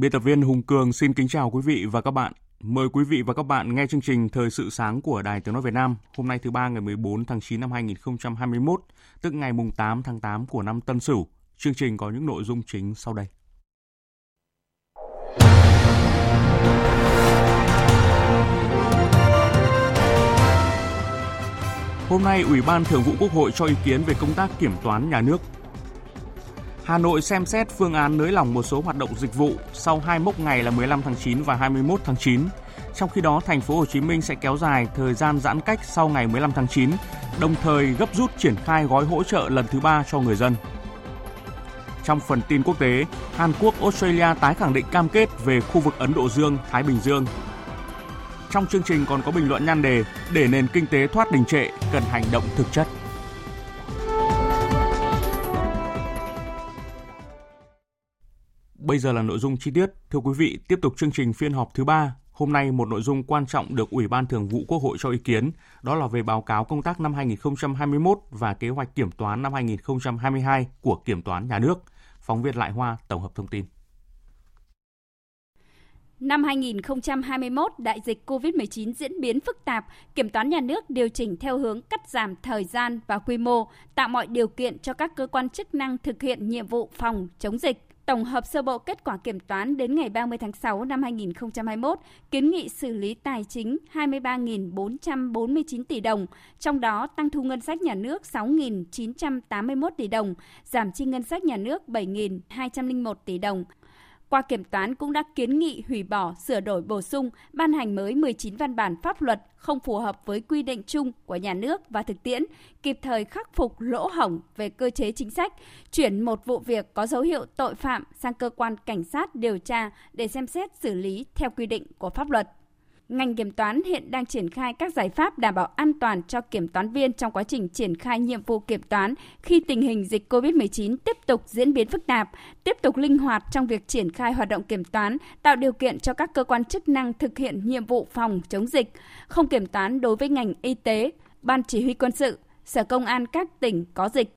Biên tập viên Hùng Cường xin kính chào quý vị và các bạn. Mời quý vị và các bạn nghe chương trình Thời sự sáng của Đài Tiếng Nói Việt Nam hôm nay thứ ba ngày 14 tháng 9 năm 2021, tức ngày mùng 8 tháng 8 của năm Tân Sửu. Chương trình có những nội dung chính sau đây. Hôm nay, Ủy ban Thường vụ Quốc hội cho ý kiến về công tác kiểm toán nhà nước Hà Nội xem xét phương án nới lỏng một số hoạt động dịch vụ sau hai mốc ngày là 15 tháng 9 và 21 tháng 9. Trong khi đó, thành phố Hồ Chí Minh sẽ kéo dài thời gian giãn cách sau ngày 15 tháng 9, đồng thời gấp rút triển khai gói hỗ trợ lần thứ ba cho người dân. Trong phần tin quốc tế, Hàn Quốc, Australia tái khẳng định cam kết về khu vực Ấn Độ Dương, Thái Bình Dương. Trong chương trình còn có bình luận nhan đề để nền kinh tế thoát đình trệ cần hành động thực chất. Bây giờ là nội dung chi tiết. Thưa quý vị, tiếp tục chương trình phiên họp thứ ba. Hôm nay một nội dung quan trọng được Ủy ban Thường vụ Quốc hội cho ý kiến, đó là về báo cáo công tác năm 2021 và kế hoạch kiểm toán năm 2022 của Kiểm toán Nhà nước. Phóng viên Lại Hoa tổng hợp thông tin. Năm 2021, đại dịch COVID-19 diễn biến phức tạp, Kiểm toán nhà nước điều chỉnh theo hướng cắt giảm thời gian và quy mô, tạo mọi điều kiện cho các cơ quan chức năng thực hiện nhiệm vụ phòng chống dịch Tổng hợp sơ bộ kết quả kiểm toán đến ngày 30 tháng 6 năm 2021, kiến nghị xử lý tài chính 23.449 tỷ đồng, trong đó tăng thu ngân sách nhà nước 6.981 tỷ đồng, giảm chi ngân sách nhà nước 7.201 tỷ đồng, qua kiểm toán cũng đã kiến nghị hủy bỏ, sửa đổi bổ sung, ban hành mới 19 văn bản pháp luật không phù hợp với quy định chung của nhà nước và thực tiễn, kịp thời khắc phục lỗ hổng về cơ chế chính sách, chuyển một vụ việc có dấu hiệu tội phạm sang cơ quan cảnh sát điều tra để xem xét xử lý theo quy định của pháp luật ngành kiểm toán hiện đang triển khai các giải pháp đảm bảo an toàn cho kiểm toán viên trong quá trình triển khai nhiệm vụ kiểm toán khi tình hình dịch COVID-19 tiếp tục diễn biến phức tạp, tiếp tục linh hoạt trong việc triển khai hoạt động kiểm toán, tạo điều kiện cho các cơ quan chức năng thực hiện nhiệm vụ phòng chống dịch, không kiểm toán đối với ngành y tế, ban chỉ huy quân sự, sở công an các tỉnh có dịch.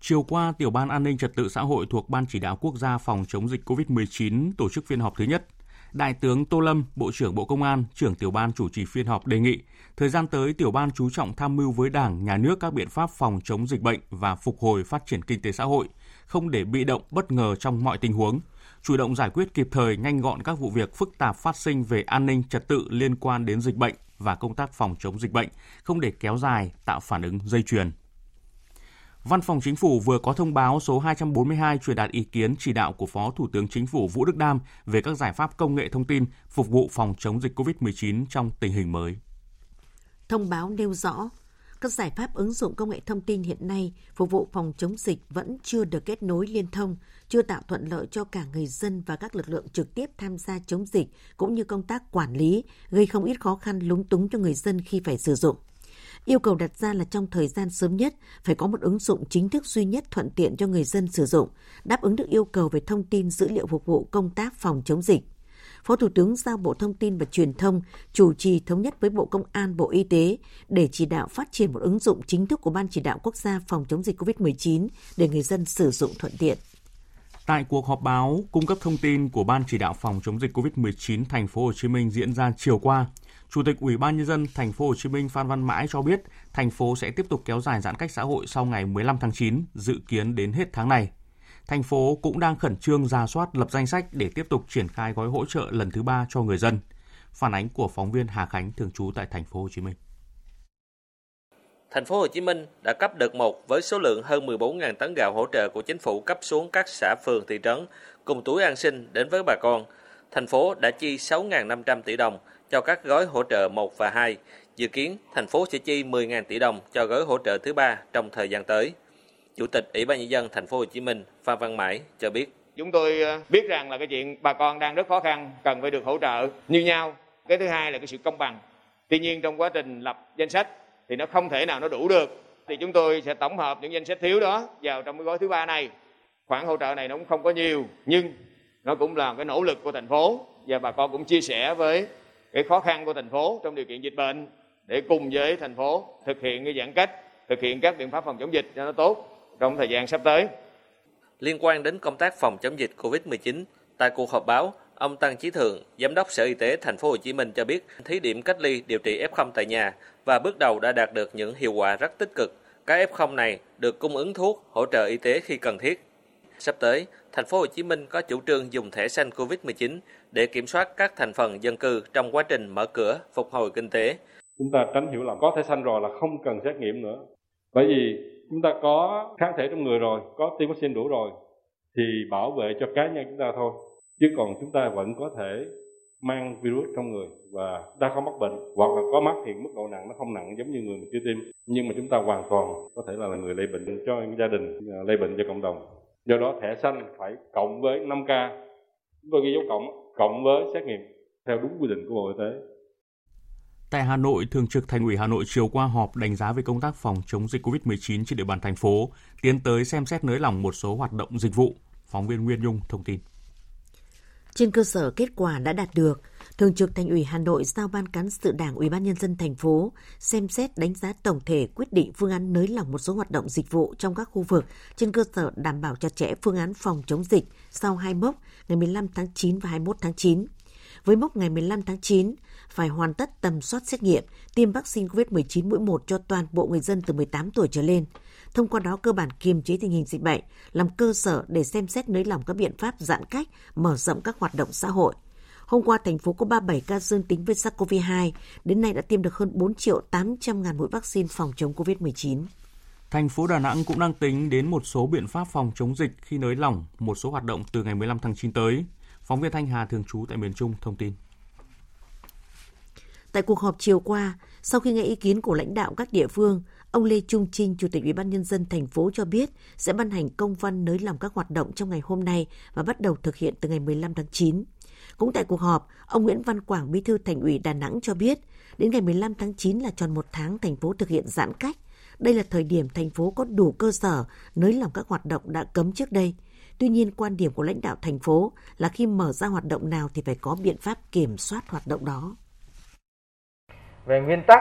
Chiều qua, Tiểu ban An ninh Trật tự xã hội thuộc Ban chỉ đạo quốc gia phòng chống dịch COVID-19 tổ chức phiên họp thứ nhất. Đại tướng Tô Lâm, Bộ trưởng Bộ Công an, trưởng tiểu ban chủ trì phiên họp đề nghị thời gian tới tiểu ban chú trọng tham mưu với Đảng, nhà nước các biện pháp phòng chống dịch bệnh và phục hồi phát triển kinh tế xã hội, không để bị động bất ngờ trong mọi tình huống, chủ động giải quyết kịp thời nhanh gọn các vụ việc phức tạp phát sinh về an ninh trật tự liên quan đến dịch bệnh và công tác phòng chống dịch bệnh, không để kéo dài tạo phản ứng dây chuyền. Văn phòng Chính phủ vừa có thông báo số 242 truyền đạt ý kiến chỉ đạo của Phó Thủ tướng Chính phủ Vũ Đức Đam về các giải pháp công nghệ thông tin phục vụ phòng chống dịch COVID-19 trong tình hình mới. Thông báo nêu rõ, các giải pháp ứng dụng công nghệ thông tin hiện nay phục vụ phòng chống dịch vẫn chưa được kết nối liên thông, chưa tạo thuận lợi cho cả người dân và các lực lượng trực tiếp tham gia chống dịch cũng như công tác quản lý, gây không ít khó khăn lúng túng cho người dân khi phải sử dụng. Yêu cầu đặt ra là trong thời gian sớm nhất phải có một ứng dụng chính thức duy nhất thuận tiện cho người dân sử dụng, đáp ứng được yêu cầu về thông tin dữ liệu phục vụ công tác phòng chống dịch. Phó Thủ tướng giao Bộ Thông tin và Truyền thông chủ trì thống nhất với Bộ Công an, Bộ Y tế để chỉ đạo phát triển một ứng dụng chính thức của Ban chỉ đạo quốc gia phòng chống dịch COVID-19 để người dân sử dụng thuận tiện. Tại cuộc họp báo cung cấp thông tin của Ban chỉ đạo phòng chống dịch COVID-19 thành phố Hồ Chí Minh diễn ra chiều qua, Chủ tịch Ủy ban nhân dân thành phố Hồ Chí Minh Phan Văn Mãi cho biết, thành phố sẽ tiếp tục kéo dài giãn cách xã hội sau ngày 15 tháng 9, dự kiến đến hết tháng này. Thành phố cũng đang khẩn trương ra soát lập danh sách để tiếp tục triển khai gói hỗ trợ lần thứ ba cho người dân. Phản ánh của phóng viên Hà Khánh thường trú tại thành phố Hồ Chí Minh. Thành phố Hồ Chí Minh đã cấp đợt 1 với số lượng hơn 14.000 tấn gạo hỗ trợ của chính phủ cấp xuống các xã phường thị trấn cùng túi an sinh đến với bà con. Thành phố đã chi 6.500 tỷ đồng cho các gói hỗ trợ 1 và 2. Dự kiến thành phố sẽ chi 10.000 tỷ đồng cho gói hỗ trợ thứ ba trong thời gian tới. Chủ tịch Ủy ban nhân dân thành phố Hồ Chí Minh Phan Văn Mãi cho biết: Chúng tôi ờ, biết rằng là cái chuyện bà con đang rất khó khăn, cần phải được hỗ trợ như nhau. Cái thứ hai là cái sự công bằng. Tuy nhiên trong quá trình lập danh sách thì nó không thể nào nó đủ được. Thì chúng tôi sẽ tổng hợp những danh sách thiếu đó vào trong cái gói thứ ba này. Khoản hỗ trợ này nó cũng không có nhiều, nhưng nó cũng là cái nỗ lực của thành phố và bà con cũng chia sẻ với cái khó khăn của thành phố trong điều kiện dịch bệnh để cùng với thành phố thực hiện cái giãn cách, thực hiện các biện pháp phòng chống dịch cho nó tốt trong thời gian sắp tới. Liên quan đến công tác phòng chống dịch COVID-19, tại cuộc họp báo, ông Tăng Chí Thượng, Giám đốc Sở Y tế Thành phố Hồ Chí Minh cho biết, thí điểm cách ly điều trị F0 tại nhà và bước đầu đã đạt được những hiệu quả rất tích cực. Các F0 này được cung ứng thuốc, hỗ trợ y tế khi cần thiết. Sắp tới, Thành phố Hồ Chí Minh có chủ trương dùng thẻ xanh COVID-19 để kiểm soát các thành phần dân cư trong quá trình mở cửa, phục hồi kinh tế. Chúng ta tránh hiểu lầm có thẻ xanh rồi là không cần xét nghiệm nữa. Bởi vì chúng ta có kháng thể trong người rồi, có tiêm vaccine đủ rồi thì bảo vệ cho cá nhân chúng ta thôi. Chứ còn chúng ta vẫn có thể mang virus trong người và đã không mắc bệnh hoặc là có mắc thì mức độ nặng nó không nặng giống như người chưa tiêm nhưng mà chúng ta hoàn toàn có thể là người lây bệnh cho gia đình lây bệnh cho cộng đồng do đó thẻ xanh phải cộng với 5K chúng tôi ghi dấu cộng cộng với xét nghiệm theo đúng quy định của Bộ Y tế Tại Hà Nội, Thường trực Thành ủy Hà Nội chiều qua họp đánh giá về công tác phòng chống dịch COVID-19 trên địa bàn thành phố, tiến tới xem xét nới lỏng một số hoạt động dịch vụ. Phóng viên Nguyên Nhung thông tin. Trên cơ sở kết quả đã đạt được, Thường trực Thành ủy Hà Nội giao Ban cán sự Đảng Ủy ban nhân dân thành phố xem xét đánh giá tổng thể quyết định phương án nới lỏng một số hoạt động dịch vụ trong các khu vực trên cơ sở đảm bảo chặt chẽ phương án phòng chống dịch sau hai mốc ngày 15 tháng 9 và 21 tháng 9. Với mốc ngày 15 tháng 9, phải hoàn tất tầm soát xét nghiệm, tiêm vaccine COVID-19 mũi 1 cho toàn bộ người dân từ 18 tuổi trở lên. Thông qua đó cơ bản kiềm chế tình hình dịch bệnh, làm cơ sở để xem xét nới lỏng các biện pháp giãn cách, mở rộng các hoạt động xã hội. Hôm qua, thành phố có 37 ca dương tính với SARS-CoV-2, đến nay đã tiêm được hơn 4 triệu 800 ngàn mũi vaccine phòng chống COVID-19. Thành phố Đà Nẵng cũng đang tính đến một số biện pháp phòng chống dịch khi nới lỏng một số hoạt động từ ngày 15 tháng 9 tới. Phóng viên Thanh Hà thường trú tại miền Trung thông tin. Tại cuộc họp chiều qua, sau khi nghe ý kiến của lãnh đạo các địa phương, ông Lê Trung Trinh, Chủ tịch Ủy ban nhân dân thành phố cho biết sẽ ban hành công văn nới lỏng các hoạt động trong ngày hôm nay và bắt đầu thực hiện từ ngày 15 tháng 9. Cũng tại cuộc họp, ông Nguyễn Văn Quảng, Bí thư Thành ủy Đà Nẵng cho biết, đến ngày 15 tháng 9 là tròn một tháng thành phố thực hiện giãn cách. Đây là thời điểm thành phố có đủ cơ sở nới lỏng các hoạt động đã cấm trước đây. Tuy nhiên, quan điểm của lãnh đạo thành phố là khi mở ra hoạt động nào thì phải có biện pháp kiểm soát hoạt động đó. Về nguyên tắc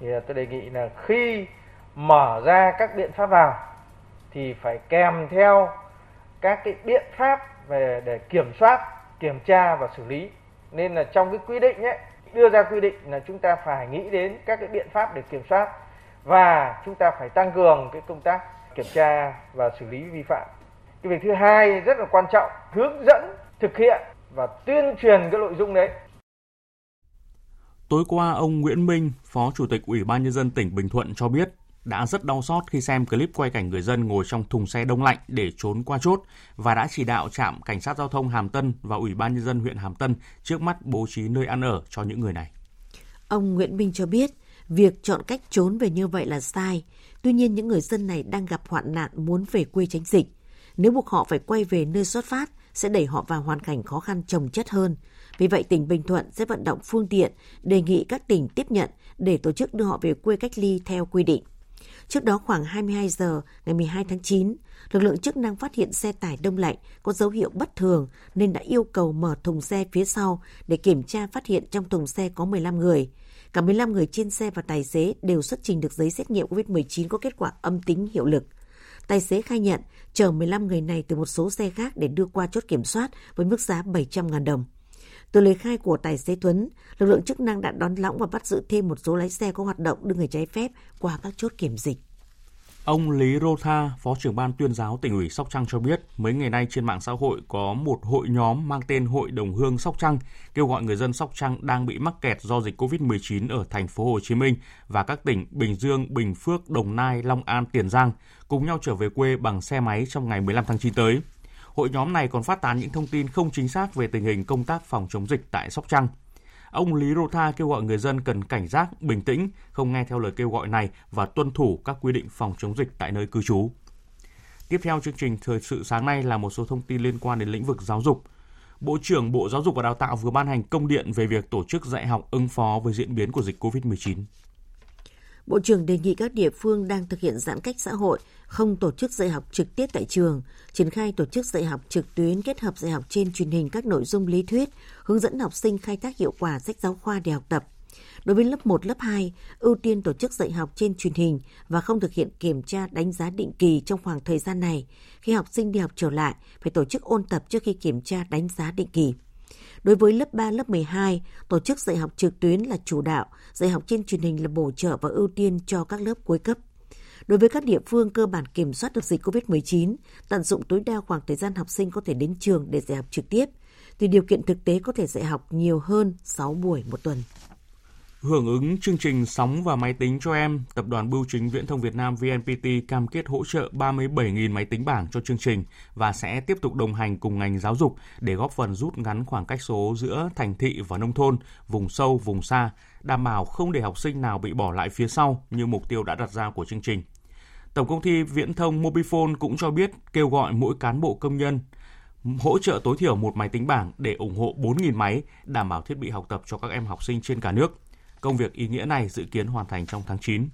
thì tôi đề nghị là khi mở ra các biện pháp nào thì phải kèm theo các cái biện pháp về để kiểm soát, kiểm tra và xử lý. Nên là trong cái quy định ấy đưa ra quy định là chúng ta phải nghĩ đến các cái biện pháp để kiểm soát và chúng ta phải tăng cường cái công tác kiểm tra và xử lý vi phạm. Cái việc thứ hai rất là quan trọng, hướng dẫn thực hiện và tuyên truyền cái nội dung đấy Tối qua, ông Nguyễn Minh, Phó Chủ tịch Ủy ban Nhân dân tỉnh Bình Thuận cho biết đã rất đau xót khi xem clip quay cảnh người dân ngồi trong thùng xe đông lạnh để trốn qua chốt và đã chỉ đạo trạm cảnh sát giao thông Hàm Tân và Ủy ban Nhân dân huyện Hàm Tân trước mắt bố trí nơi ăn ở cho những người này. Ông Nguyễn Minh cho biết, việc chọn cách trốn về như vậy là sai. Tuy nhiên, những người dân này đang gặp hoạn nạn muốn về quê tránh dịch. Nếu buộc họ phải quay về nơi xuất phát, sẽ đẩy họ vào hoàn cảnh khó khăn trồng chất hơn. Vì vậy, tỉnh Bình Thuận sẽ vận động phương tiện, đề nghị các tỉnh tiếp nhận để tổ chức đưa họ về quê cách ly theo quy định. Trước đó khoảng 22 giờ ngày 12 tháng 9, lực lượng chức năng phát hiện xe tải đông lạnh có dấu hiệu bất thường nên đã yêu cầu mở thùng xe phía sau để kiểm tra phát hiện trong thùng xe có 15 người. Cả 15 người trên xe và tài xế đều xuất trình được giấy xét nghiệm COVID-19 có kết quả âm tính hiệu lực. Tài xế khai nhận chở 15 người này từ một số xe khác để đưa qua chốt kiểm soát với mức giá 700.000 đồng. Từ lời khai của tài xế Tuấn, lực lượng chức năng đã đón lõng và bắt giữ thêm một số lái xe có hoạt động đưa người trái phép qua các chốt kiểm dịch. Ông Lý Rô Tha, Phó trưởng ban tuyên giáo tỉnh ủy Sóc Trăng cho biết, mấy ngày nay trên mạng xã hội có một hội nhóm mang tên Hội đồng hương Sóc Trăng kêu gọi người dân Sóc Trăng đang bị mắc kẹt do dịch Covid-19 ở thành phố Hồ Chí Minh và các tỉnh Bình Dương, Bình Phước, Đồng Nai, Long An, Tiền Giang cùng nhau trở về quê bằng xe máy trong ngày 15 tháng 9 tới. Hội nhóm này còn phát tán những thông tin không chính xác về tình hình công tác phòng chống dịch tại Sóc Trăng. Ông Lý Rô Tha kêu gọi người dân cần cảnh giác, bình tĩnh, không nghe theo lời kêu gọi này và tuân thủ các quy định phòng chống dịch tại nơi cư trú. Tiếp theo chương trình thời sự sáng nay là một số thông tin liên quan đến lĩnh vực giáo dục. Bộ trưởng Bộ Giáo dục và Đào tạo vừa ban hành công điện về việc tổ chức dạy học ứng phó với diễn biến của dịch COVID-19. Bộ trưởng đề nghị các địa phương đang thực hiện giãn cách xã hội không tổ chức dạy học trực tiếp tại trường, triển khai tổ chức dạy học trực tuyến kết hợp dạy học trên truyền hình các nội dung lý thuyết, hướng dẫn học sinh khai thác hiệu quả sách giáo khoa để học tập. Đối với lớp 1, lớp 2, ưu tiên tổ chức dạy học trên truyền hình và không thực hiện kiểm tra đánh giá định kỳ trong khoảng thời gian này. Khi học sinh đi học trở lại, phải tổ chức ôn tập trước khi kiểm tra đánh giá định kỳ. Đối với lớp 3, lớp 12, tổ chức dạy học trực tuyến là chủ đạo, dạy học trên truyền hình là bổ trợ và ưu tiên cho các lớp cuối cấp. Đối với các địa phương cơ bản kiểm soát được dịch COVID-19, tận dụng tối đa khoảng thời gian học sinh có thể đến trường để dạy học trực tiếp, thì điều kiện thực tế có thể dạy học nhiều hơn 6 buổi một tuần. Hưởng ứng chương trình Sóng và Máy tính cho em, Tập đoàn Bưu chính Viễn thông Việt Nam VNPT cam kết hỗ trợ 37.000 máy tính bảng cho chương trình và sẽ tiếp tục đồng hành cùng ngành giáo dục để góp phần rút ngắn khoảng cách số giữa thành thị và nông thôn, vùng sâu, vùng xa, đảm bảo không để học sinh nào bị bỏ lại phía sau như mục tiêu đã đặt ra của chương trình. Tổng công ty Viễn thông Mobifone cũng cho biết kêu gọi mỗi cán bộ công nhân hỗ trợ tối thiểu một máy tính bảng để ủng hộ 4.000 máy, đảm bảo thiết bị học tập cho các em học sinh trên cả nước. Công việc ý nghĩa này dự kiến hoàn thành trong tháng 9.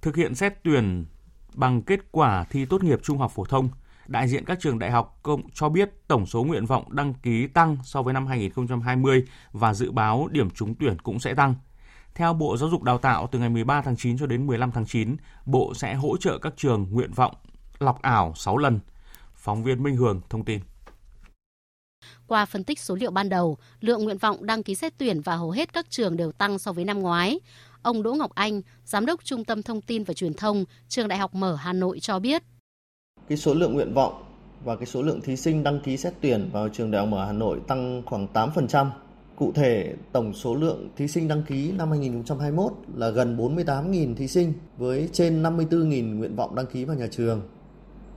Thực hiện xét tuyển bằng kết quả thi tốt nghiệp trung học phổ thông, đại diện các trường đại học công cho biết tổng số nguyện vọng đăng ký tăng so với năm 2020 và dự báo điểm trúng tuyển cũng sẽ tăng. Theo Bộ Giáo dục Đào tạo, từ ngày 13 tháng 9 cho đến 15 tháng 9, Bộ sẽ hỗ trợ các trường nguyện vọng lọc ảo 6 lần. Phóng viên Minh Hường thông tin. Qua phân tích số liệu ban đầu, lượng nguyện vọng đăng ký xét tuyển và hầu hết các trường đều tăng so với năm ngoái. Ông Đỗ Ngọc Anh, Giám đốc Trung tâm Thông tin và Truyền thông, Trường Đại học Mở Hà Nội cho biết. Cái số lượng nguyện vọng và cái số lượng thí sinh đăng ký xét tuyển vào trường Đại học Mở Hà Nội tăng khoảng 8%. Cụ thể, tổng số lượng thí sinh đăng ký năm 2021 là gần 48.000 thí sinh với trên 54.000 nguyện vọng đăng ký vào nhà trường.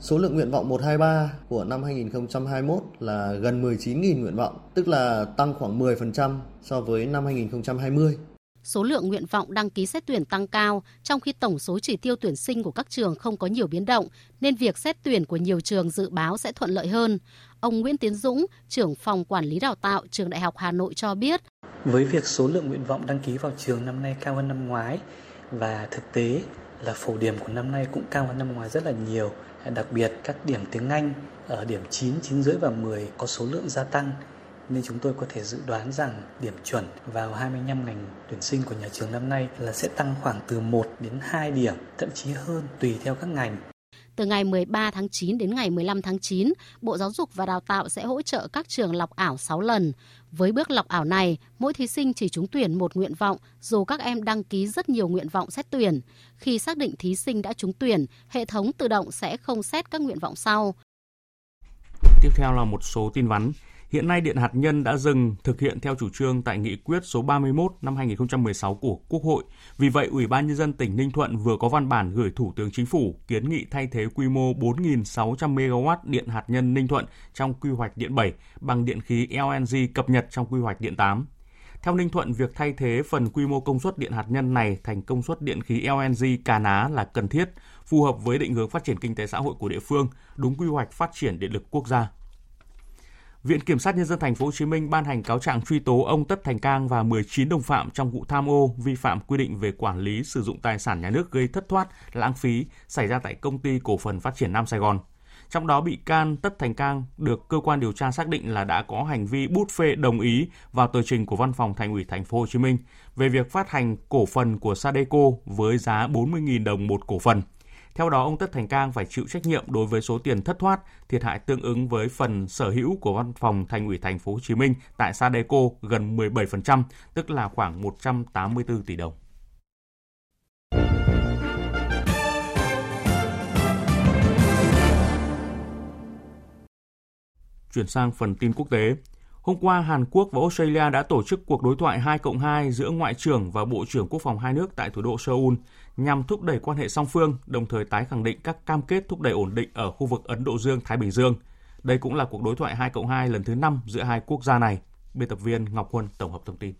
Số lượng nguyện vọng 123 của năm 2021 là gần 19.000 nguyện vọng, tức là tăng khoảng 10% so với năm 2020. Số lượng nguyện vọng đăng ký xét tuyển tăng cao, trong khi tổng số chỉ tiêu tuyển sinh của các trường không có nhiều biến động, nên việc xét tuyển của nhiều trường dự báo sẽ thuận lợi hơn. Ông Nguyễn Tiến Dũng, trưởng phòng quản lý đào tạo trường Đại học Hà Nội cho biết. Với việc số lượng nguyện vọng đăng ký vào trường năm nay cao hơn năm ngoái và thực tế là phổ điểm của năm nay cũng cao hơn năm ngoái rất là nhiều Đặc biệt các điểm tiếng Anh ở điểm 9, 9 rưỡi và 10 có số lượng gia tăng nên chúng tôi có thể dự đoán rằng điểm chuẩn vào 25 ngành tuyển sinh của nhà trường năm nay là sẽ tăng khoảng từ 1 đến 2 điểm, thậm chí hơn tùy theo các ngành. Từ ngày 13 tháng 9 đến ngày 15 tháng 9, Bộ Giáo dục và Đào tạo sẽ hỗ trợ các trường lọc ảo 6 lần. Với bước lọc ảo này, mỗi thí sinh chỉ trúng tuyển một nguyện vọng dù các em đăng ký rất nhiều nguyện vọng xét tuyển. Khi xác định thí sinh đã trúng tuyển, hệ thống tự động sẽ không xét các nguyện vọng sau. Tiếp theo là một số tin vắn. Hiện nay Điện hạt nhân đã dừng thực hiện theo chủ trương tại nghị quyết số 31 năm 2016 của Quốc hội. Vì vậy, Ủy ban Nhân dân tỉnh Ninh Thuận vừa có văn bản gửi Thủ tướng Chính phủ kiến nghị thay thế quy mô 4.600 MW điện hạt nhân Ninh Thuận trong quy hoạch điện 7 bằng điện khí LNG cập nhật trong quy hoạch điện 8. Theo Ninh Thuận, việc thay thế phần quy mô công suất điện hạt nhân này thành công suất điện khí LNG Cà Ná là cần thiết, phù hợp với định hướng phát triển kinh tế xã hội của địa phương, đúng quy hoạch phát triển điện lực quốc gia. Viện Kiểm sát Nhân dân Thành phố Hồ Chí Minh ban hành cáo trạng truy tố ông Tất Thành Cang và 19 đồng phạm trong vụ tham ô vi phạm quy định về quản lý sử dụng tài sản nhà nước gây thất thoát, lãng phí xảy ra tại công ty cổ phần phát triển Nam Sài Gòn. Trong đó bị can Tất Thành Cang được cơ quan điều tra xác định là đã có hành vi bút phê đồng ý vào tờ trình của Văn phòng Thành ủy Thành phố Hồ Chí Minh về việc phát hành cổ phần của Sadeco với giá 40.000 đồng một cổ phần. Theo đó, ông Tất Thành Cang phải chịu trách nhiệm đối với số tiền thất thoát, thiệt hại tương ứng với phần sở hữu của văn phòng Thành ủy Thành phố Hồ Chí Minh tại Sadeco gần 17%, tức là khoảng 184 tỷ đồng. Chuyển sang phần tin quốc tế. Hôm qua, Hàn Quốc và Australia đã tổ chức cuộc đối thoại 2 cộng 2 giữa Ngoại trưởng và Bộ trưởng Quốc phòng hai nước tại thủ đô Seoul nhằm thúc đẩy quan hệ song phương, đồng thời tái khẳng định các cam kết thúc đẩy ổn định ở khu vực Ấn Độ Dương-Thái Bình Dương. Đây cũng là cuộc đối thoại 2 cộng 2 lần thứ 5 giữa hai quốc gia này. Biên tập viên Ngọc Huân tổng hợp thông tin.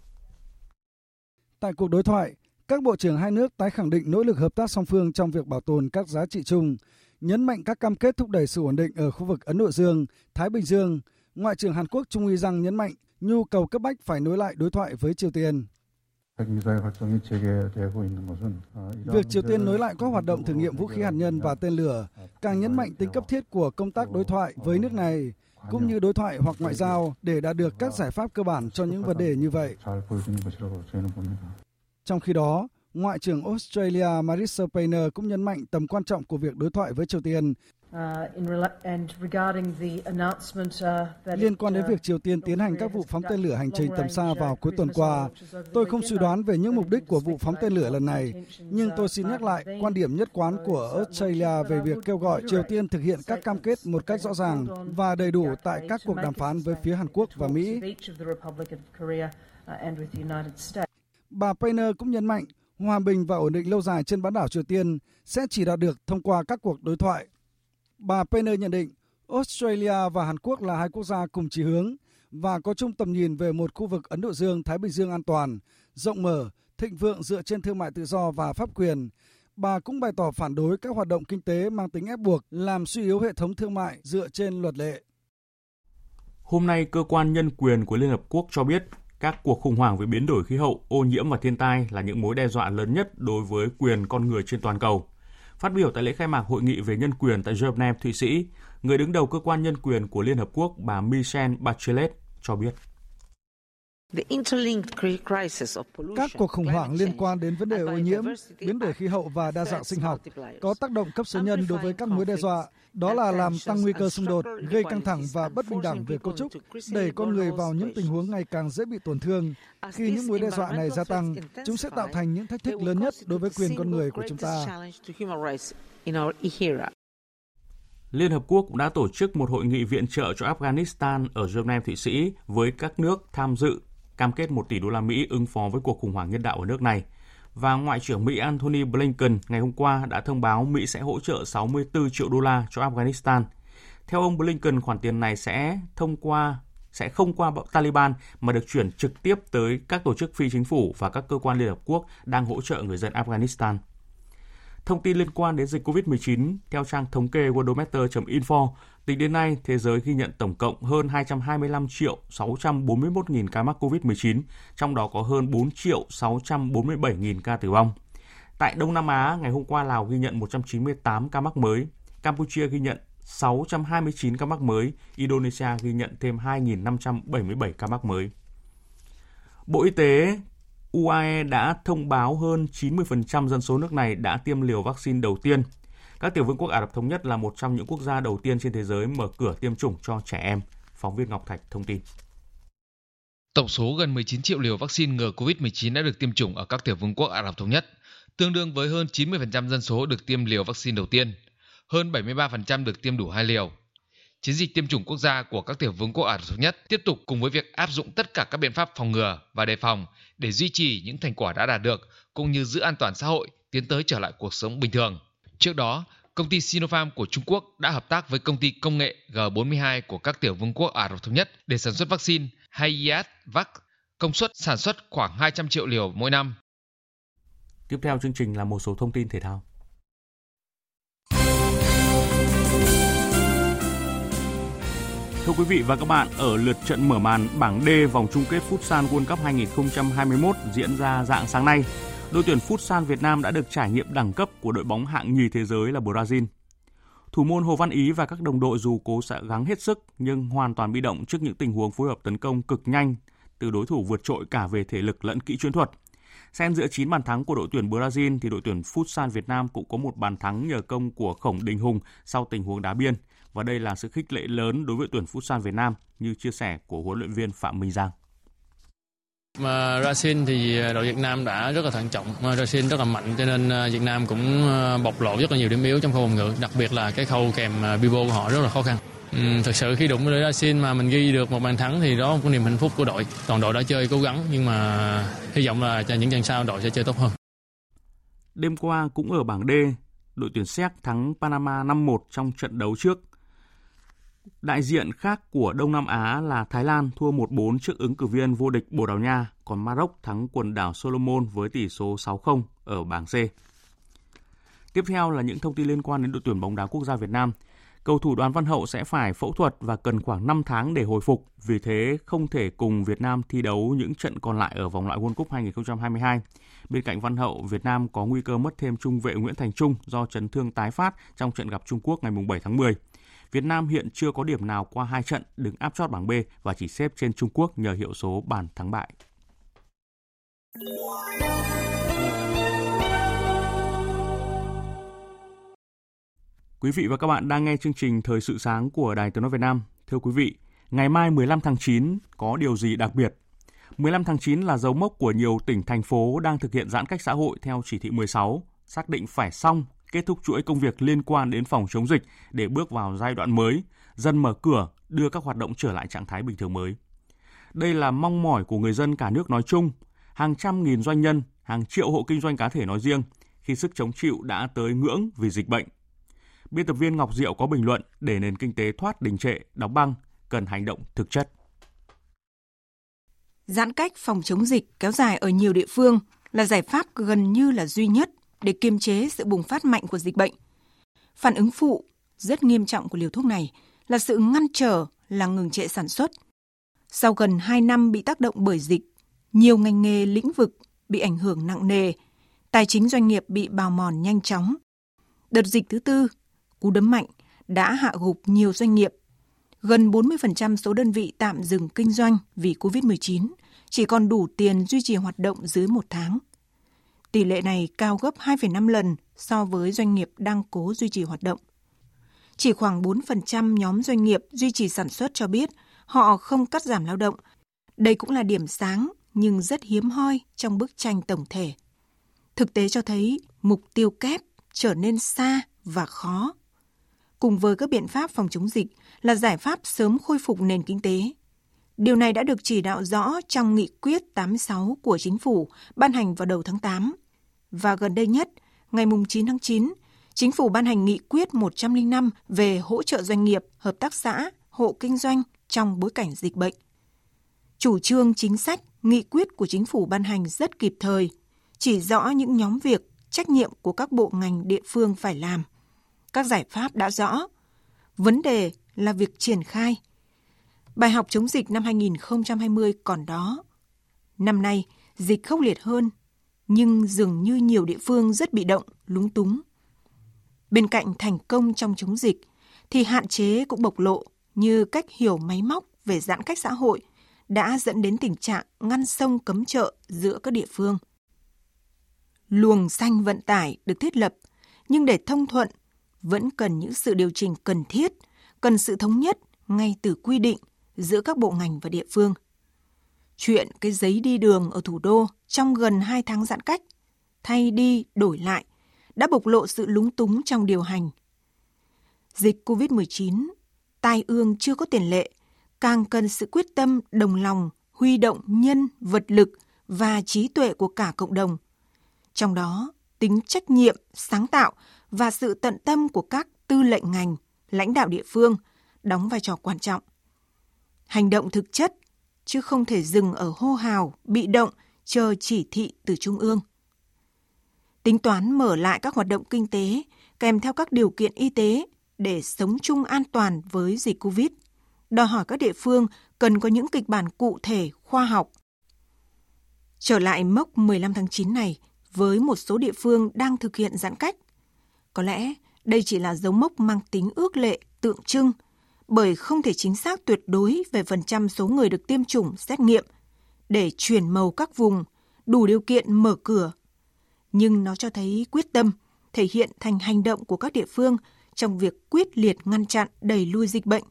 Tại cuộc đối thoại, các bộ trưởng hai nước tái khẳng định nỗ lực hợp tác song phương trong việc bảo tồn các giá trị chung, nhấn mạnh các cam kết thúc đẩy sự ổn định ở khu vực Ấn Độ Dương, Thái Bình Dương. Ngoại trưởng Hàn Quốc trung uy răng nhấn mạnh nhu cầu cấp bách phải nối lại đối thoại với Triều Tiên. Việc Triều Tiên nối lại các hoạt động thử nghiệm vũ khí hạt nhân và tên lửa càng nhấn mạnh tính cấp thiết của công tác đối thoại với nước này, cũng như đối thoại hoặc ngoại giao để đạt được các giải pháp cơ bản cho những vấn đề như vậy. Trong khi đó, Ngoại trưởng Australia Marisa Payne cũng nhấn mạnh tầm quan trọng của việc đối thoại với Triều Tiên. Liên quan đến việc Triều Tiên tiến hành các vụ phóng tên lửa hành trình tầm xa vào cuối tuần qua, tôi không suy đoán về những mục đích của vụ phóng tên lửa lần này, nhưng tôi xin nhắc lại quan điểm nhất quán của Australia về việc kêu gọi Triều Tiên thực hiện các cam kết một cách rõ ràng và đầy đủ tại các cuộc đàm phán với phía Hàn Quốc và Mỹ. Bà Payne cũng nhấn mạnh hòa bình và ổn định lâu dài trên bán đảo Triều Tiên sẽ chỉ đạt được thông qua các cuộc đối thoại. Bà Payne nhận định Australia và Hàn Quốc là hai quốc gia cùng chí hướng và có chung tầm nhìn về một khu vực Ấn Độ Dương-Thái Bình Dương an toàn, rộng mở, thịnh vượng dựa trên thương mại tự do và pháp quyền. Bà cũng bày tỏ phản đối các hoạt động kinh tế mang tính ép buộc làm suy yếu hệ thống thương mại dựa trên luật lệ. Hôm nay, cơ quan nhân quyền của Liên Hợp Quốc cho biết các cuộc khủng hoảng về biến đổi khí hậu, ô nhiễm và thiên tai là những mối đe dọa lớn nhất đối với quyền con người trên toàn cầu. Phát biểu tại lễ khai mạc hội nghị về nhân quyền tại Geneva, Thụy Sĩ, người đứng đầu cơ quan nhân quyền của Liên Hợp Quốc bà Michelle Bachelet cho biết. Các cuộc khủng hoảng liên quan đến vấn đề ô nhiễm, biến đổi khí hậu và đa dạng sinh học có tác động cấp số nhân đối với các mối đe dọa, đó là làm tăng nguy cơ xung đột, gây căng thẳng và bất bình đẳng về cấu trúc, đẩy con người vào những tình huống ngày càng dễ bị tổn thương. Khi những mối đe dọa này gia tăng, chúng sẽ tạo thành những thách thức lớn nhất đối với quyền con người của chúng ta. Liên Hợp Quốc cũng đã tổ chức một hội nghị viện trợ cho Afghanistan ở Geneva, Thụy Sĩ với các nước tham dự cam kết 1 tỷ đô la Mỹ ứng phó với cuộc khủng hoảng nhân đạo ở nước này. Và Ngoại trưởng Mỹ Antony Blinken ngày hôm qua đã thông báo Mỹ sẽ hỗ trợ 64 triệu đô la cho Afghanistan. Theo ông Blinken, khoản tiền này sẽ thông qua sẽ không qua Taliban mà được chuyển trực tiếp tới các tổ chức phi chính phủ và các cơ quan Liên Hợp Quốc đang hỗ trợ người dân Afghanistan. Thông tin liên quan đến dịch COVID-19, theo trang thống kê Worldometer.info, tính đến nay, thế giới ghi nhận tổng cộng hơn 225 triệu 641 nghìn ca mắc COVID-19, trong đó có hơn 4 triệu 647 nghìn ca tử vong. Tại Đông Nam Á, ngày hôm qua Lào ghi nhận 198 ca mắc mới, Campuchia ghi nhận 629 ca mắc mới, Indonesia ghi nhận thêm 2.577 ca mắc mới. Bộ Y tế UAE đã thông báo hơn 90% dân số nước này đã tiêm liều vaccine đầu tiên. Các tiểu vương quốc Ả Rập Thống Nhất là một trong những quốc gia đầu tiên trên thế giới mở cửa tiêm chủng cho trẻ em. Phóng viên Ngọc Thạch thông tin. Tổng số gần 19 triệu liều vaccine ngừa COVID-19 đã được tiêm chủng ở các tiểu vương quốc Ả Rập Thống Nhất, tương đương với hơn 90% dân số được tiêm liều vaccine đầu tiên. Hơn 73% được tiêm đủ hai liều. Chiến dịch tiêm chủng quốc gia của các tiểu vương quốc Ả Rập Thống Nhất tiếp tục cùng với việc áp dụng tất cả các biện pháp phòng ngừa và đề phòng để duy trì những thành quả đã đạt được cũng như giữ an toàn xã hội, tiến tới trở lại cuộc sống bình thường. Trước đó, công ty Sinopharm của Trung Quốc đã hợp tác với công ty công nghệ G42 của các tiểu vương quốc Ả Rập Thống Nhất để sản xuất vaccine Hayat Vac, công suất sản xuất khoảng 200 triệu liều mỗi năm. Tiếp theo chương trình là một số thông tin thể thao. Thưa quý vị và các bạn, ở lượt trận mở màn bảng D vòng chung kết Futsal World Cup 2021 diễn ra dạng sáng nay, đội tuyển Futsal Việt Nam đã được trải nghiệm đẳng cấp của đội bóng hạng nhì thế giới là Brazil. Thủ môn Hồ Văn Ý và các đồng đội dù cố sẽ gắng hết sức, nhưng hoàn toàn bị động trước những tình huống phối hợp tấn công cực nhanh từ đối thủ vượt trội cả về thể lực lẫn kỹ chiến thuật. Xen giữa 9 bàn thắng của đội tuyển Brazil thì đội tuyển Futsal Việt Nam cũng có một bàn thắng nhờ công của Khổng Đình Hùng sau tình huống đá biên và đây là sự khích lệ lớn đối với tuyển Futsal Việt Nam như chia sẻ của huấn luyện viên Phạm Minh Giang. Mà Racing thì à, đội Việt Nam đã rất là thận trọng, Racing rất là mạnh cho nên à, Việt Nam cũng à, bộc lộ rất là nhiều điểm yếu trong khâu phòng ngự, đặc biệt là cái khâu kèm Bibo của họ rất là khó khăn. Ừ, thật sự khi đụng với Brazil mà mình ghi được một bàn thắng thì đó cũng niềm hạnh phúc của đội. Toàn đội đã chơi cố gắng nhưng mà hy vọng là những trận sau đội sẽ chơi tốt hơn. Đêm qua cũng ở bảng D, đội tuyển Séc thắng Panama 5-1 trong trận đấu trước. Đại diện khác của Đông Nam Á là Thái Lan thua 1-4 trước ứng cử viên vô địch Bồ Đào Nha, còn Maroc thắng quần đảo Solomon với tỷ số 6-0 ở bảng C. Tiếp theo là những thông tin liên quan đến đội tuyển bóng đá quốc gia Việt Nam. Cầu thủ Đoàn Văn Hậu sẽ phải phẫu thuật và cần khoảng 5 tháng để hồi phục, vì thế không thể cùng Việt Nam thi đấu những trận còn lại ở vòng loại World Cup 2022. Bên cạnh Văn Hậu, Việt Nam có nguy cơ mất thêm trung vệ Nguyễn Thành Trung do chấn thương tái phát trong trận gặp Trung Quốc ngày 7 tháng 10. Việt Nam hiện chưa có điểm nào qua hai trận đứng áp chót bảng B và chỉ xếp trên Trung Quốc nhờ hiệu số bàn thắng bại. Quý vị và các bạn đang nghe chương trình Thời sự sáng của Đài Tiếng nói Việt Nam. Thưa quý vị, ngày mai 15 tháng 9 có điều gì đặc biệt? 15 tháng 9 là dấu mốc của nhiều tỉnh thành phố đang thực hiện giãn cách xã hội theo chỉ thị 16, xác định phải xong kết thúc chuỗi công việc liên quan đến phòng chống dịch để bước vào giai đoạn mới, dần mở cửa, đưa các hoạt động trở lại trạng thái bình thường mới. Đây là mong mỏi của người dân cả nước nói chung, hàng trăm nghìn doanh nhân, hàng triệu hộ kinh doanh cá thể nói riêng khi sức chống chịu đã tới ngưỡng vì dịch bệnh. Biên tập viên Ngọc Diệu có bình luận để nền kinh tế thoát đình trệ, đóng băng, cần hành động thực chất. Giãn cách phòng chống dịch kéo dài ở nhiều địa phương là giải pháp gần như là duy nhất để kiềm chế sự bùng phát mạnh của dịch bệnh. Phản ứng phụ rất nghiêm trọng của liều thuốc này là sự ngăn trở là ngừng trệ sản xuất. Sau gần 2 năm bị tác động bởi dịch, nhiều ngành nghề lĩnh vực bị ảnh hưởng nặng nề, tài chính doanh nghiệp bị bào mòn nhanh chóng. Đợt dịch thứ tư, cú đấm mạnh đã hạ gục nhiều doanh nghiệp. Gần 40% số đơn vị tạm dừng kinh doanh vì COVID-19, chỉ còn đủ tiền duy trì hoạt động dưới một tháng. Tỷ lệ này cao gấp 2,5 lần so với doanh nghiệp đang cố duy trì hoạt động. Chỉ khoảng 4% nhóm doanh nghiệp duy trì sản xuất cho biết họ không cắt giảm lao động. Đây cũng là điểm sáng nhưng rất hiếm hoi trong bức tranh tổng thể. Thực tế cho thấy mục tiêu kép trở nên xa và khó. Cùng với các biện pháp phòng chống dịch là giải pháp sớm khôi phục nền kinh tế. Điều này đã được chỉ đạo rõ trong nghị quyết 86 của chính phủ ban hành vào đầu tháng 8. Và gần đây nhất, ngày 9 tháng 9, Chính phủ ban hành nghị quyết 105 về hỗ trợ doanh nghiệp, hợp tác xã, hộ kinh doanh trong bối cảnh dịch bệnh. Chủ trương chính sách, nghị quyết của chính phủ ban hành rất kịp thời, chỉ rõ những nhóm việc, trách nhiệm của các bộ ngành địa phương phải làm. Các giải pháp đã rõ. Vấn đề là việc triển khai. Bài học chống dịch năm 2020 còn đó. Năm nay, dịch khốc liệt hơn, nhưng dường như nhiều địa phương rất bị động, lúng túng. Bên cạnh thành công trong chống dịch, thì hạn chế cũng bộc lộ như cách hiểu máy móc về giãn cách xã hội đã dẫn đến tình trạng ngăn sông cấm chợ giữa các địa phương. Luồng xanh vận tải được thiết lập, nhưng để thông thuận vẫn cần những sự điều chỉnh cần thiết, cần sự thống nhất ngay từ quy định giữa các bộ ngành và địa phương. Chuyện cái giấy đi đường ở thủ đô trong gần 2 tháng giãn cách, thay đi đổi lại, đã bộc lộ sự lúng túng trong điều hành. Dịch COVID-19, tai ương chưa có tiền lệ, càng cần sự quyết tâm đồng lòng, huy động nhân, vật lực và trí tuệ của cả cộng đồng. Trong đó, tính trách nhiệm, sáng tạo và sự tận tâm của các tư lệnh ngành, lãnh đạo địa phương đóng vai trò quan trọng. Hành động thực chất, chứ không thể dừng ở hô hào, bị động, chờ chỉ thị từ Trung ương. Tính toán mở lại các hoạt động kinh tế kèm theo các điều kiện y tế để sống chung an toàn với dịch Covid, đòi hỏi các địa phương cần có những kịch bản cụ thể, khoa học. Trở lại mốc 15 tháng 9 này, với một số địa phương đang thực hiện giãn cách, có lẽ đây chỉ là dấu mốc mang tính ước lệ, tượng trưng, bởi không thể chính xác tuyệt đối về phần trăm số người được tiêm chủng xét nghiệm để chuyển màu các vùng, đủ điều kiện mở cửa. Nhưng nó cho thấy quyết tâm, thể hiện thành hành động của các địa phương trong việc quyết liệt ngăn chặn đẩy lui dịch bệnh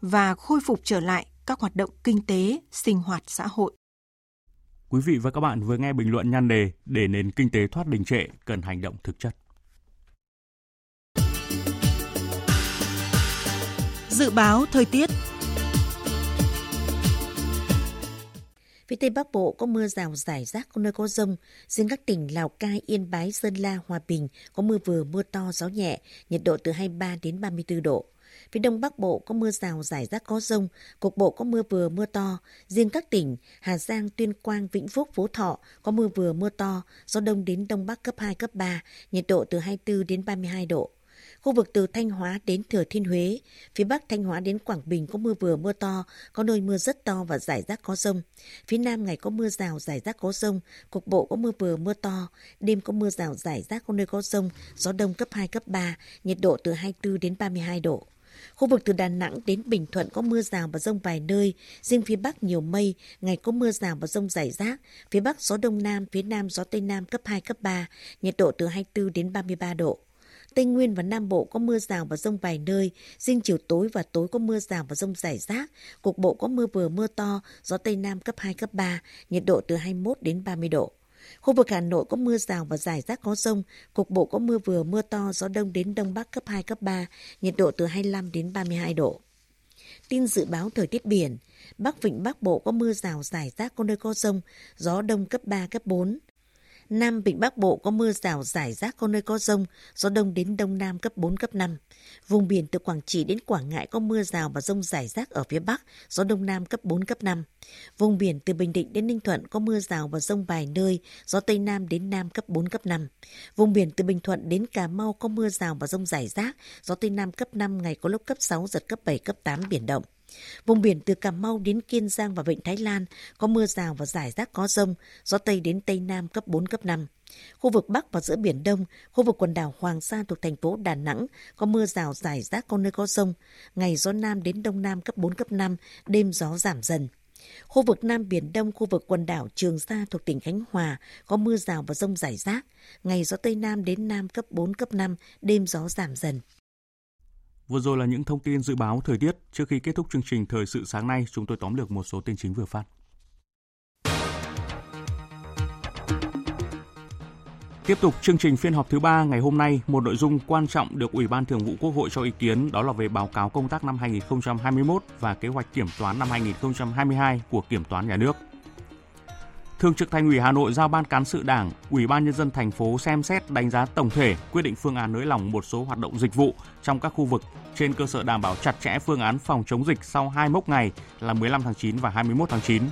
và khôi phục trở lại các hoạt động kinh tế, sinh hoạt xã hội. Quý vị và các bạn vừa nghe bình luận nhan đề để nền kinh tế thoát đình trệ cần hành động thực chất. Dự báo thời tiết Phía Tây Bắc Bộ có mưa rào rải rác có nơi có rông. Riêng các tỉnh Lào Cai, Yên Bái, Sơn La, Hòa Bình có mưa vừa mưa to, gió nhẹ, nhiệt độ từ 23 đến 34 độ. Phía Đông Bắc Bộ có mưa rào rải rác có rông, cục bộ có mưa vừa mưa to. Riêng các tỉnh Hà Giang, Tuyên Quang, Vĩnh Phúc, Phú Thọ có mưa vừa mưa to, gió đông đến đông bắc cấp 2, cấp 3, nhiệt độ từ 24 đến 32 độ. Khu vực từ Thanh Hóa đến Thừa Thiên Huế, phía Bắc Thanh Hóa đến Quảng Bình có mưa vừa mưa to, có nơi mưa rất to và rải rác có rông. Phía Nam ngày có mưa rào rải rác có rông, cục bộ có mưa vừa mưa to, đêm có mưa rào rải rác có nơi có rông, gió đông cấp 2 cấp 3, nhiệt độ từ 24 đến 32 độ. Khu vực từ Đà Nẵng đến Bình Thuận có mưa rào và rông vài nơi, riêng phía Bắc nhiều mây, ngày có mưa rào và rông rải rác, phía Bắc gió Đông Nam, phía Nam gió Tây Nam cấp 2, cấp 3, nhiệt độ từ 24 đến 33 độ. Tây Nguyên và Nam Bộ có mưa rào và rông vài nơi, riêng chiều tối và tối có mưa rào và rông rải rác, cục bộ có mưa vừa mưa to, gió Tây Nam cấp 2, cấp 3, nhiệt độ từ 21 đến 30 độ. Khu vực Hà Nội có mưa rào và rải rác có rông, cục bộ có mưa vừa mưa to, gió đông đến đông bắc cấp 2, cấp 3, nhiệt độ từ 25 đến 32 độ. Tin dự báo thời tiết biển, Bắc Vịnh Bắc Bộ có mưa rào rải rác có nơi có rông, gió đông cấp 3, cấp 4. Nam Vịnh Bắc Bộ có mưa rào rải rác có nơi có rông, gió đông đến đông nam cấp 4, cấp 5. Vùng biển từ Quảng Trị đến Quảng Ngãi có mưa rào và rông rải rác ở phía Bắc, gió đông nam cấp 4, cấp 5. Vùng biển từ Bình Định đến Ninh Thuận có mưa rào và rông vài nơi, gió Tây Nam đến Nam cấp 4, cấp 5. Vùng biển từ Bình Thuận đến Cà Mau có mưa rào và rông rải rác, gió Tây Nam cấp 5, ngày có lúc cấp 6, giật cấp 7, cấp 8, biển động. Vùng biển từ Cà Mau đến Kiên Giang và Vịnh Thái Lan có mưa rào và rải rác có rông, gió Tây đến Tây Nam cấp 4, cấp 5. Khu vực Bắc và giữa Biển Đông, khu vực quần đảo Hoàng Sa thuộc thành phố Đà Nẵng có mưa rào rải rác có nơi có rông, ngày gió Nam đến Đông Nam cấp 4, cấp 5, đêm gió giảm dần. Khu vực Nam Biển Đông, khu vực quần đảo Trường Sa thuộc tỉnh Khánh Hòa có mưa rào và rông rải rác, ngày gió Tây Nam đến Nam cấp 4, cấp 5, đêm gió giảm dần. Vừa rồi là những thông tin dự báo thời tiết. Trước khi kết thúc chương trình Thời sự sáng nay, chúng tôi tóm lược một số tin chính vừa phát. Tiếp tục chương trình phiên họp thứ ba ngày hôm nay, một nội dung quan trọng được Ủy ban Thường vụ Quốc hội cho ý kiến đó là về báo cáo công tác năm 2021 và kế hoạch kiểm toán năm 2022 của Kiểm toán Nhà nước. Thường trực Thành ủy Hà Nội giao Ban cán sự Đảng, Ủy ban nhân dân thành phố xem xét đánh giá tổng thể, quyết định phương án nới lỏng một số hoạt động dịch vụ trong các khu vực trên cơ sở đảm bảo chặt chẽ phương án phòng chống dịch sau hai mốc ngày là 15 tháng 9 và 21 tháng 9.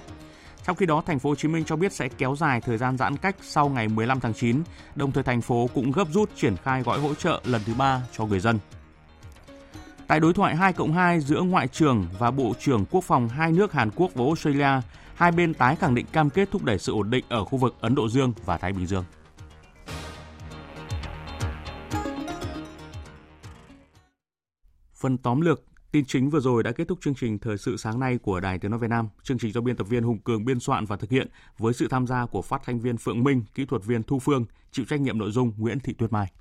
Trong khi đó, thành phố Hồ Chí Minh cho biết sẽ kéo dài thời gian giãn cách sau ngày 15 tháng 9, đồng thời thành phố cũng gấp rút triển khai gói hỗ trợ lần thứ ba cho người dân. Tại đối thoại 2 cộng 2 giữa Ngoại trưởng và Bộ trưởng Quốc phòng hai nước Hàn Quốc và Australia, hai bên tái khẳng định cam kết thúc đẩy sự ổn định ở khu vực Ấn Độ Dương và Thái Bình Dương. Phần tóm lược Tin chính vừa rồi đã kết thúc chương trình Thời sự sáng nay của Đài Tiếng Nói Việt Nam. Chương trình do biên tập viên Hùng Cường biên soạn và thực hiện với sự tham gia của phát thanh viên Phượng Minh, kỹ thuật viên Thu Phương, chịu trách nhiệm nội dung Nguyễn Thị Tuyết Mai.